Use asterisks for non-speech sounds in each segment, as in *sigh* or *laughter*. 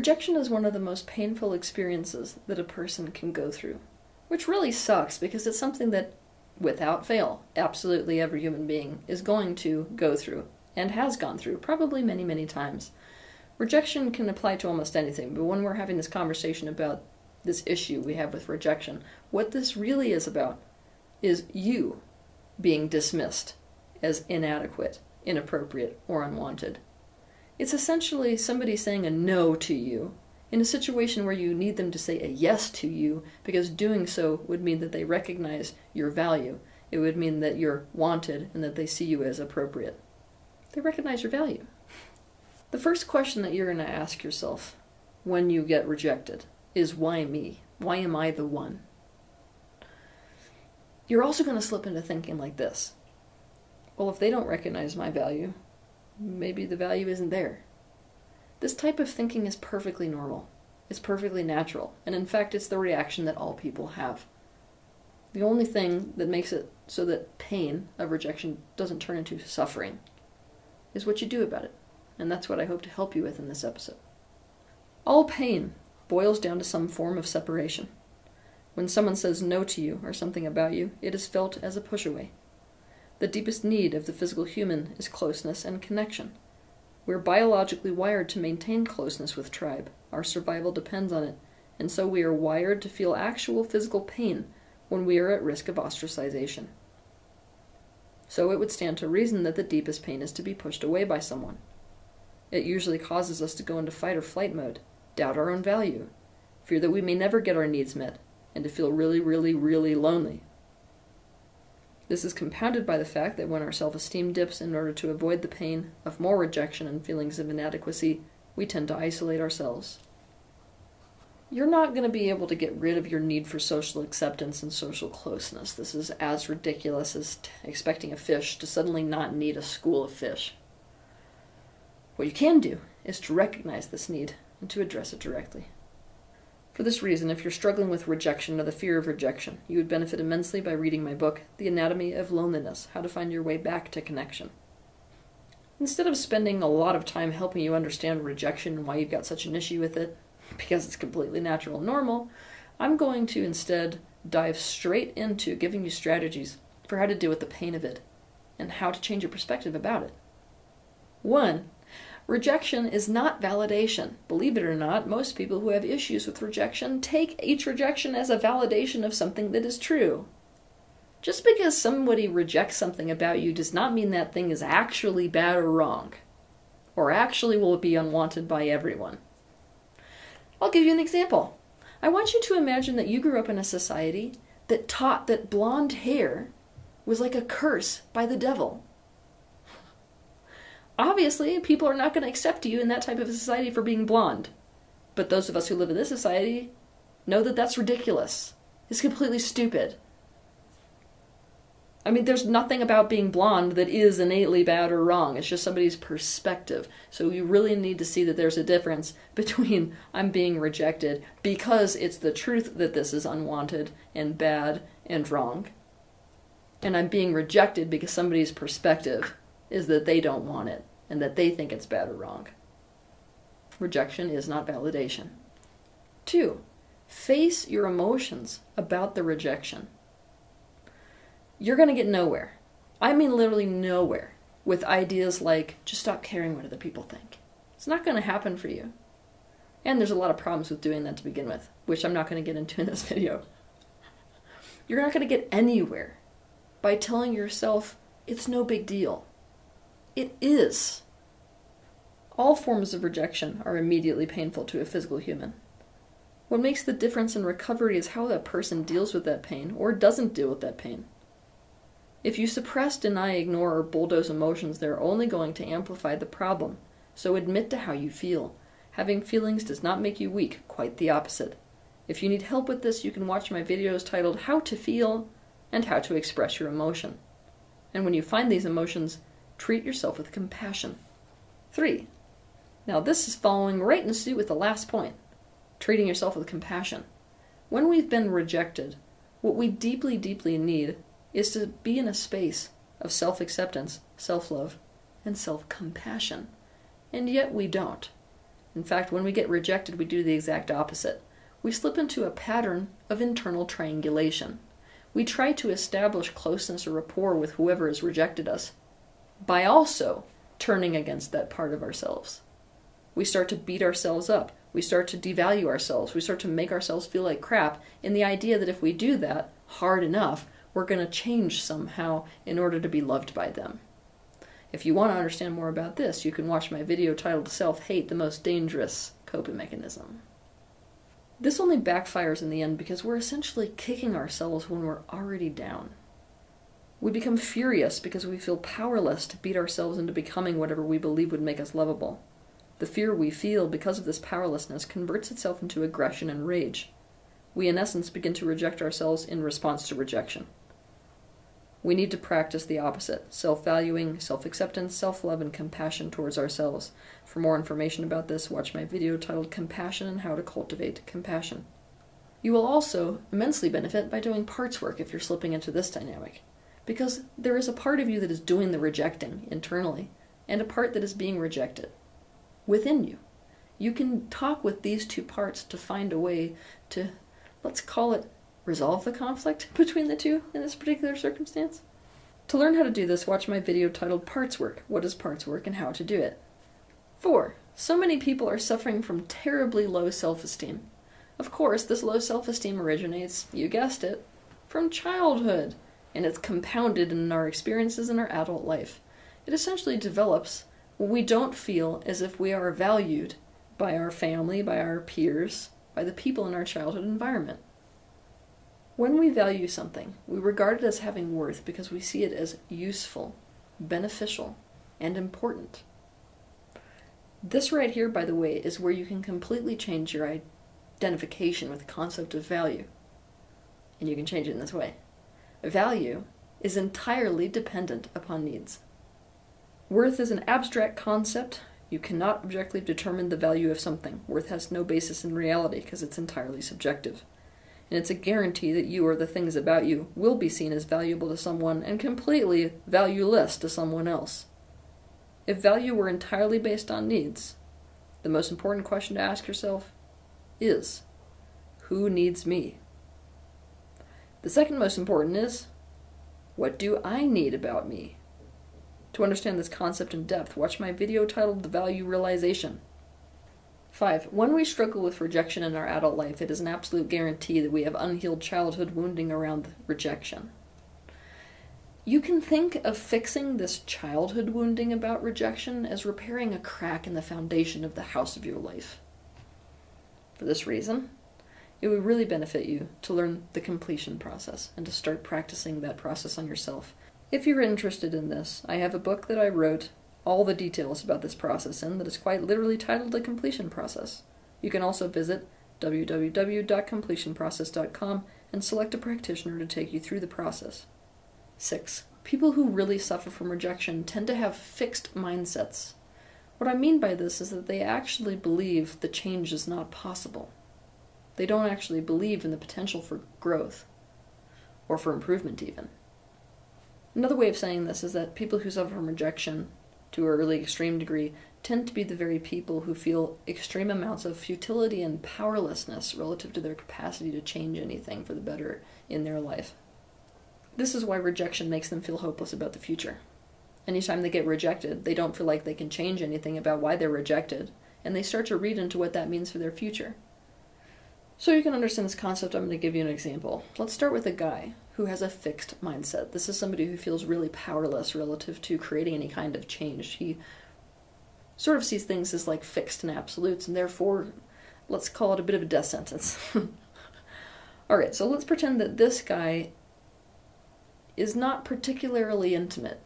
Rejection is one of the most painful experiences that a person can go through, which really sucks because it's something that, without fail, absolutely every human being is going to go through and has gone through, probably many, many times. Rejection can apply to almost anything, but when we're having this conversation about this issue we have with rejection, what this really is about is you being dismissed as inadequate, inappropriate, or unwanted. It's essentially somebody saying a no to you in a situation where you need them to say a yes to you because doing so would mean that they recognize your value. It would mean that you're wanted and that they see you as appropriate. They recognize your value. The first question that you're going to ask yourself when you get rejected is why me? Why am I the one? You're also going to slip into thinking like this well, if they don't recognize my value, maybe the value isn't there. This type of thinking is perfectly normal. It's perfectly natural, and in fact, it's the reaction that all people have. The only thing that makes it so that pain of rejection doesn't turn into suffering is what you do about it, and that's what I hope to help you with in this episode. All pain boils down to some form of separation. When someone says no to you or something about you, it is felt as a push away. The deepest need of the physical human is closeness and connection. We're biologically wired to maintain closeness with tribe. Our survival depends on it, and so we are wired to feel actual physical pain when we are at risk of ostracization. So it would stand to reason that the deepest pain is to be pushed away by someone. It usually causes us to go into fight or flight mode, doubt our own value, fear that we may never get our needs met, and to feel really, really, really lonely. This is compounded by the fact that when our self esteem dips in order to avoid the pain of more rejection and feelings of inadequacy, we tend to isolate ourselves. You're not going to be able to get rid of your need for social acceptance and social closeness. This is as ridiculous as t- expecting a fish to suddenly not need a school of fish. What you can do is to recognize this need and to address it directly. For this reason, if you're struggling with rejection or the fear of rejection, you would benefit immensely by reading my book, The Anatomy of Loneliness How to Find Your Way Back to Connection. Instead of spending a lot of time helping you understand rejection and why you've got such an issue with it, *laughs* because it's completely natural and normal, I'm going to instead dive straight into giving you strategies for how to deal with the pain of it and how to change your perspective about it. One, Rejection is not validation. Believe it or not, most people who have issues with rejection take each rejection as a validation of something that is true. Just because somebody rejects something about you does not mean that thing is actually bad or wrong, or actually will be unwanted by everyone. I'll give you an example. I want you to imagine that you grew up in a society that taught that blonde hair was like a curse by the devil obviously people are not going to accept you in that type of a society for being blonde. But those of us who live in this society know that that's ridiculous. It's completely stupid. I mean, there's nothing about being blonde that is innately bad or wrong. It's just somebody's perspective. So you really need to see that there's a difference *laughs* between I'm being rejected because it's the truth that this is unwanted and bad and wrong, and I'm being rejected because somebody's perspective is that they don't want it and that they think it's bad or wrong. Rejection is not validation. Two, face your emotions about the rejection. You're going to get nowhere. I mean, literally nowhere with ideas like just stop caring what other people think. It's not going to happen for you. And there's a lot of problems with doing that to begin with, which I'm not going to get into in this *laughs* video. You're not going to get anywhere by telling yourself it's no big deal. It is. All forms of rejection are immediately painful to a physical human. What makes the difference in recovery is how that person deals with that pain or doesn't deal with that pain. If you suppress, deny, ignore, or bulldoze emotions, they're only going to amplify the problem. So admit to how you feel. Having feelings does not make you weak, quite the opposite. If you need help with this, you can watch my videos titled How to Feel and How to Express Your Emotion. And when you find these emotions, treat yourself with compassion. 3. Now, this is following right in suit with the last point treating yourself with compassion. When we've been rejected, what we deeply, deeply need is to be in a space of self acceptance, self love, and self compassion. And yet we don't. In fact, when we get rejected, we do the exact opposite. We slip into a pattern of internal triangulation. We try to establish closeness or rapport with whoever has rejected us by also turning against that part of ourselves. We start to beat ourselves up. We start to devalue ourselves. We start to make ourselves feel like crap in the idea that if we do that hard enough, we're going to change somehow in order to be loved by them. If you want to understand more about this, you can watch my video titled Self Hate the Most Dangerous Coping Mechanism. This only backfires in the end because we're essentially kicking ourselves when we're already down. We become furious because we feel powerless to beat ourselves into becoming whatever we believe would make us lovable. The fear we feel because of this powerlessness converts itself into aggression and rage. We, in essence, begin to reject ourselves in response to rejection. We need to practice the opposite self valuing, self acceptance, self love, and compassion towards ourselves. For more information about this, watch my video titled Compassion and How to Cultivate Compassion. You will also immensely benefit by doing parts work if you're slipping into this dynamic, because there is a part of you that is doing the rejecting internally, and a part that is being rejected within you. You can talk with these two parts to find a way to, let's call it, resolve the conflict *laughs* between the two in this particular circumstance. To learn how to do this, watch my video titled Parts Work What is Parts Work and How to Do It. 4. So many people are suffering from terribly low self esteem. Of course, this low self esteem originates, you guessed it, from childhood, and it's compounded in our experiences in our adult life. It essentially develops we don't feel as if we are valued by our family, by our peers, by the people in our childhood environment. When we value something, we regard it as having worth because we see it as useful, beneficial, and important. This right here, by the way, is where you can completely change your identification with the concept of value. And you can change it in this way value is entirely dependent upon needs. Worth is an abstract concept. You cannot objectively determine the value of something. Worth has no basis in reality because it's entirely subjective. And it's a guarantee that you or the things about you will be seen as valuable to someone and completely valueless to someone else. If value were entirely based on needs, the most important question to ask yourself is Who needs me? The second most important is What do I need about me? To understand this concept in depth, watch my video titled The Value Realization. 5. When we struggle with rejection in our adult life, it is an absolute guarantee that we have unhealed childhood wounding around rejection. You can think of fixing this childhood wounding about rejection as repairing a crack in the foundation of the house of your life. For this reason, it would really benefit you to learn the completion process and to start practicing that process on yourself if you're interested in this, I have a book that I wrote all the details about this process in that is quite literally titled The Completion Process. You can also visit www.completionprocess.com and select a practitioner to take you through the process. 6. People who really suffer from rejection tend to have fixed mindsets. What I mean by this is that they actually believe the change is not possible. They don't actually believe in the potential for growth, or for improvement, even. Another way of saying this is that people who suffer from rejection to a really extreme degree tend to be the very people who feel extreme amounts of futility and powerlessness relative to their capacity to change anything for the better in their life. This is why rejection makes them feel hopeless about the future. Anytime they get rejected, they don't feel like they can change anything about why they're rejected, and they start to read into what that means for their future. So you can understand this concept, I'm going to give you an example. Let's start with a guy who has a fixed mindset. This is somebody who feels really powerless relative to creating any kind of change. He sort of sees things as like fixed and absolutes, and therefore, let's call it a bit of a death sentence. *laughs* Alright, so let's pretend that this guy is not particularly intimate.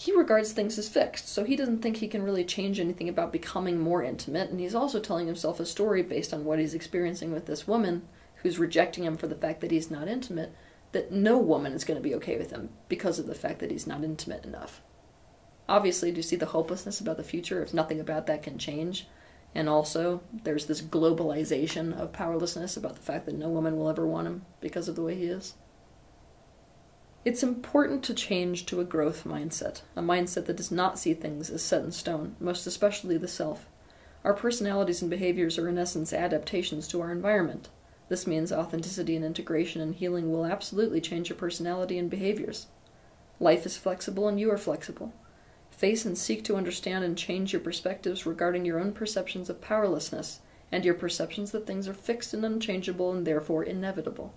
He regards things as fixed, so he doesn't think he can really change anything about becoming more intimate, and he's also telling himself a story based on what he's experiencing with this woman who's rejecting him for the fact that he's not intimate, that no woman is going to be okay with him because of the fact that he's not intimate enough. Obviously, do you see the hopelessness about the future if nothing about that can change? And also, there's this globalization of powerlessness about the fact that no woman will ever want him because of the way he is. It's important to change to a growth mindset, a mindset that does not see things as set in stone, most especially the self. Our personalities and behaviors are, in essence, adaptations to our environment. This means authenticity and integration and healing will absolutely change your personality and behaviors. Life is flexible and you are flexible. Face and seek to understand and change your perspectives regarding your own perceptions of powerlessness and your perceptions that things are fixed and unchangeable and therefore inevitable.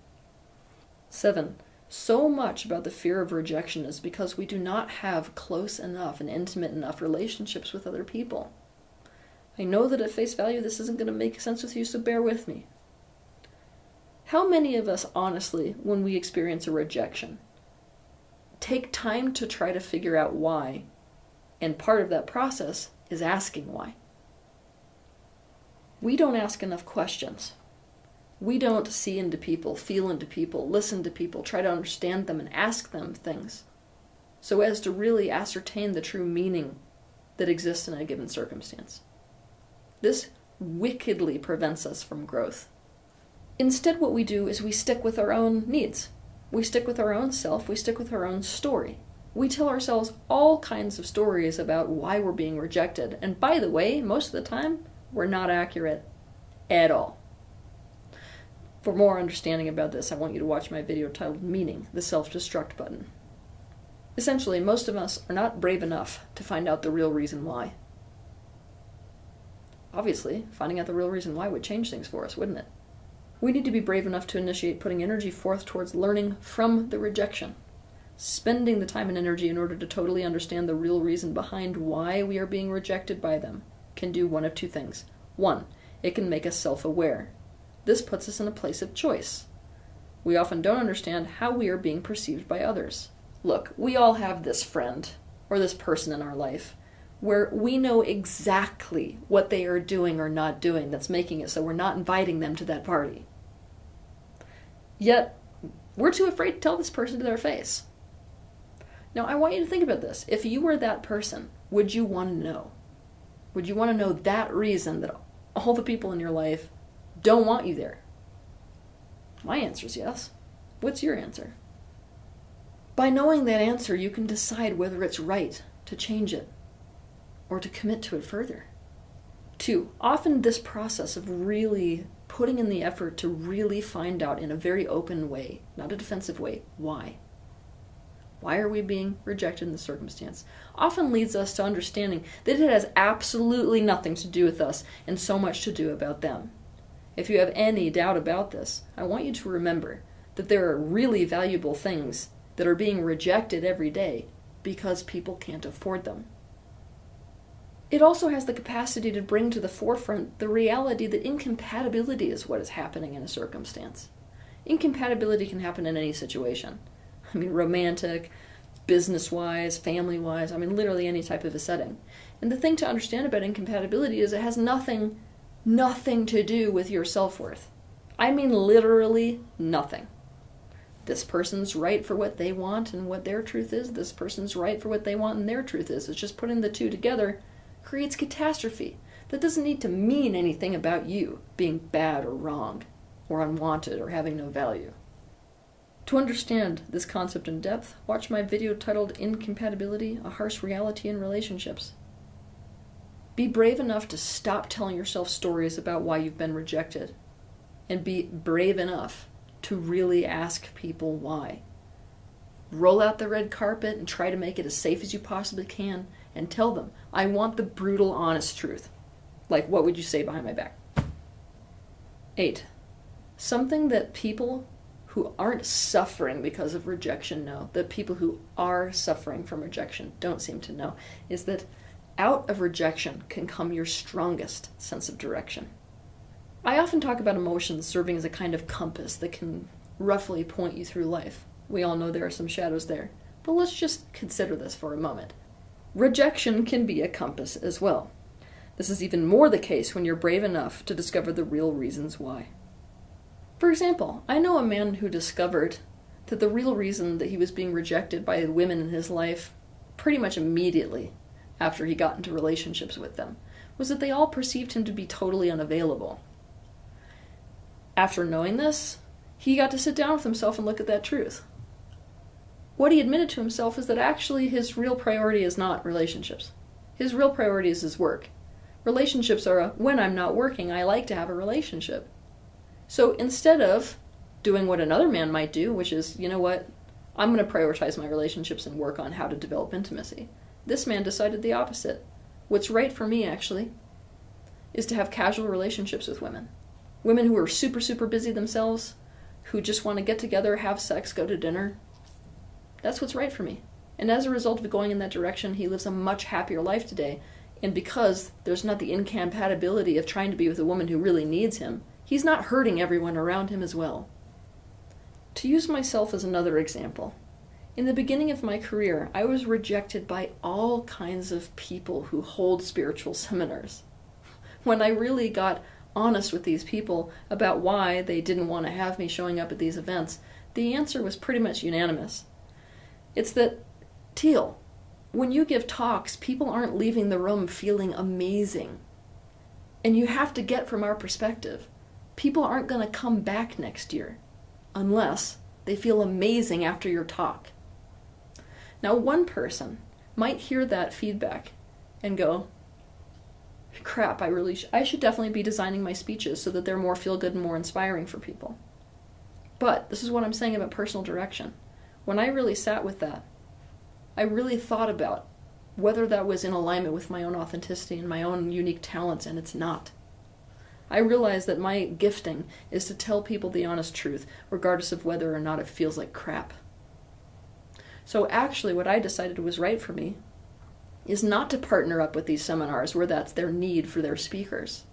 7. So much about the fear of rejection is because we do not have close enough and intimate enough relationships with other people. I know that at face value this isn't going to make sense with you, so bear with me. How many of us, honestly, when we experience a rejection, take time to try to figure out why? And part of that process is asking why. We don't ask enough questions. We don't see into people, feel into people, listen to people, try to understand them, and ask them things so as to really ascertain the true meaning that exists in a given circumstance. This wickedly prevents us from growth. Instead, what we do is we stick with our own needs. We stick with our own self, we stick with our own story. We tell ourselves all kinds of stories about why we're being rejected, and by the way, most of the time, we're not accurate at all. For more understanding about this, I want you to watch my video titled Meaning, the Self-Destruct Button. Essentially, most of us are not brave enough to find out the real reason why. Obviously, finding out the real reason why would change things for us, wouldn't it? We need to be brave enough to initiate putting energy forth towards learning from the rejection. Spending the time and energy in order to totally understand the real reason behind why we are being rejected by them can do one of two things. One, it can make us self aware. This puts us in a place of choice. We often don't understand how we are being perceived by others. Look, we all have this friend or this person in our life where we know exactly what they are doing or not doing that's making it so we're not inviting them to that party. Yet, we're too afraid to tell this person to their face. Now, I want you to think about this. If you were that person, would you want to know? Would you want to know that reason that all the people in your life don't want you there? My answer is yes. What's your answer? By knowing that answer, you can decide whether it's right to change it or to commit to it further. Two, often this process of really putting in the effort to really find out in a very open way, not a defensive way, why. Why are we being rejected in the circumstance? Often leads us to understanding that it has absolutely nothing to do with us and so much to do about them. If you have any doubt about this, I want you to remember that there are really valuable things that are being rejected every day because people can't afford them. It also has the capacity to bring to the forefront the reality that incompatibility is what is happening in a circumstance. Incompatibility can happen in any situation. I mean, romantic, business wise, family wise, I mean, literally any type of a setting. And the thing to understand about incompatibility is it has nothing, nothing to do with your self worth. I mean, literally nothing. This person's right for what they want and what their truth is. This person's right for what they want and their truth is. It's just putting the two together creates catastrophe. That doesn't need to mean anything about you being bad or wrong, or unwanted, or having no value. To understand this concept in depth, watch my video titled Incompatibility A Harsh Reality in Relationships. Be brave enough to stop telling yourself stories about why you've been rejected, and be brave enough to really ask people why. Roll out the red carpet and try to make it as safe as you possibly can and tell them, I want the brutal, honest truth. Like, what would you say behind my back? Eight, something that people who aren't suffering because of rejection know, that people who are suffering from rejection don't seem to know, is that out of rejection can come your strongest sense of direction. I often talk about emotions serving as a kind of compass that can roughly point you through life. We all know there are some shadows there, but let's just consider this for a moment. Rejection can be a compass as well. This is even more the case when you're brave enough to discover the real reasons why. For example, I know a man who discovered that the real reason that he was being rejected by women in his life pretty much immediately after he got into relationships with them was that they all perceived him to be totally unavailable. After knowing this, he got to sit down with himself and look at that truth what he admitted to himself is that actually his real priority is not relationships. His real priority is his work. Relationships are a, when I'm not working, I like to have a relationship. So instead of doing what another man might do, which is, you know what, I'm going to prioritize my relationships and work on how to develop intimacy. This man decided the opposite. What's right for me, actually, is to have casual relationships with women. Women who are super, super busy themselves, who just want to get together, have sex, go to dinner. That's what's right for me. And as a result of going in that direction, he lives a much happier life today. And because there's not the incompatibility of trying to be with a woman who really needs him, he's not hurting everyone around him as well. To use myself as another example, in the beginning of my career, I was rejected by all kinds of people who hold spiritual seminars. When I really got honest with these people about why they didn't want to have me showing up at these events, the answer was pretty much unanimous. It's that, Teal, when you give talks, people aren't leaving the room feeling amazing. And you have to get from our perspective. People aren't going to come back next year unless they feel amazing after your talk. Now, one person might hear that feedback and go, crap, I really sh- I should definitely be designing my speeches so that they're more feel good and more inspiring for people. But this is what I'm saying about personal direction. When I really sat with that, I really thought about whether that was in alignment with my own authenticity and my own unique talents, and it's not. I realize that my gifting is to tell people the honest truth, regardless of whether or not it feels like crap. So, actually, what I decided was right for me is not to partner up with these seminars where that's their need for their speakers.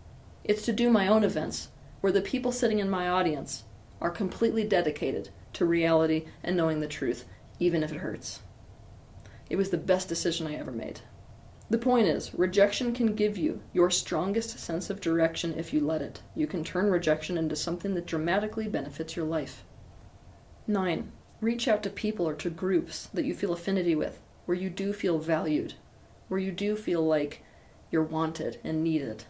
It's to do my own events where the people sitting in my audience are completely dedicated to reality and knowing the truth, even if it hurts. It was the best decision I ever made. The point is, rejection can give you your strongest sense of direction if you let it. You can turn rejection into something that dramatically benefits your life. 9. Reach out to people or to groups that you feel affinity with, where you do feel valued, where you do feel like you're wanted and needed.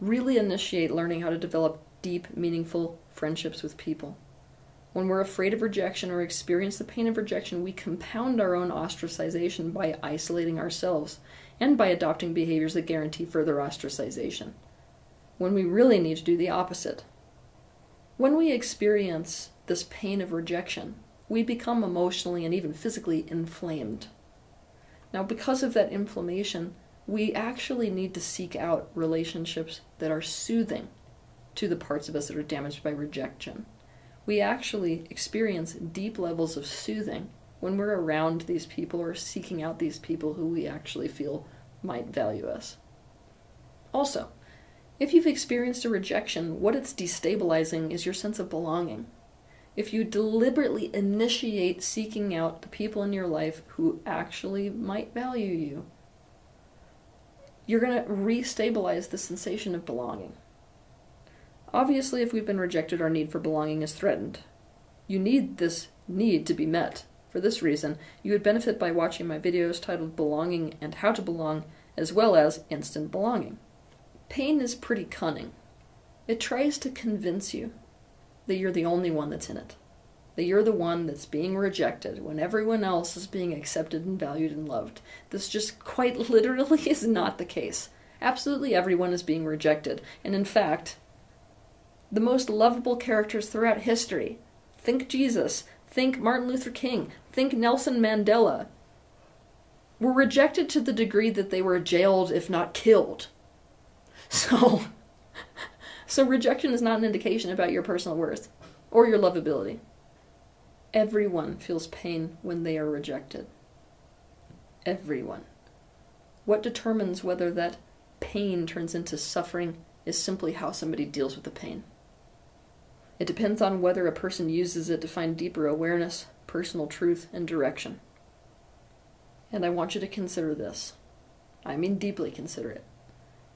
Really initiate learning how to develop deep, meaningful friendships with people. When we're afraid of rejection or experience the pain of rejection, we compound our own ostracization by isolating ourselves and by adopting behaviors that guarantee further ostracization. When we really need to do the opposite. When we experience this pain of rejection, we become emotionally and even physically inflamed. Now, because of that inflammation, we actually need to seek out relationships that are soothing to the parts of us that are damaged by rejection we actually experience deep levels of soothing when we're around these people or seeking out these people who we actually feel might value us. Also, if you've experienced a rejection, what it's destabilizing is your sense of belonging. If you deliberately initiate seeking out the people in your life who actually might value you, you're going to restabilize the sensation of belonging. Obviously, if we've been rejected, our need for belonging is threatened. You need this need to be met. For this reason, you would benefit by watching my videos titled Belonging and How to Belong, as well as Instant Belonging. Pain is pretty cunning. It tries to convince you that you're the only one that's in it, that you're the one that's being rejected when everyone else is being accepted and valued and loved. This just quite *laughs* literally is not the case. Absolutely everyone is being rejected, and in fact, the most lovable characters throughout history. Think Jesus, think Martin Luther King, think Nelson Mandela. Were rejected to the degree that they were jailed, if not killed. *laughs* So, so rejection is not an indication about your personal worth or your lovability. Everyone feels pain when they are rejected. Everyone. What determines whether that pain turns into suffering is simply how somebody deals with the pain. It depends on whether a person uses it to find deeper awareness, personal truth, and direction. And I want you to consider this. I mean, deeply consider it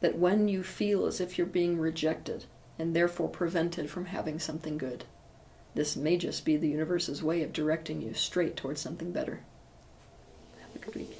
that when you feel as if you're being rejected and therefore prevented from having something good, this may just be the universe's way of directing you straight towards something better. Have a good week.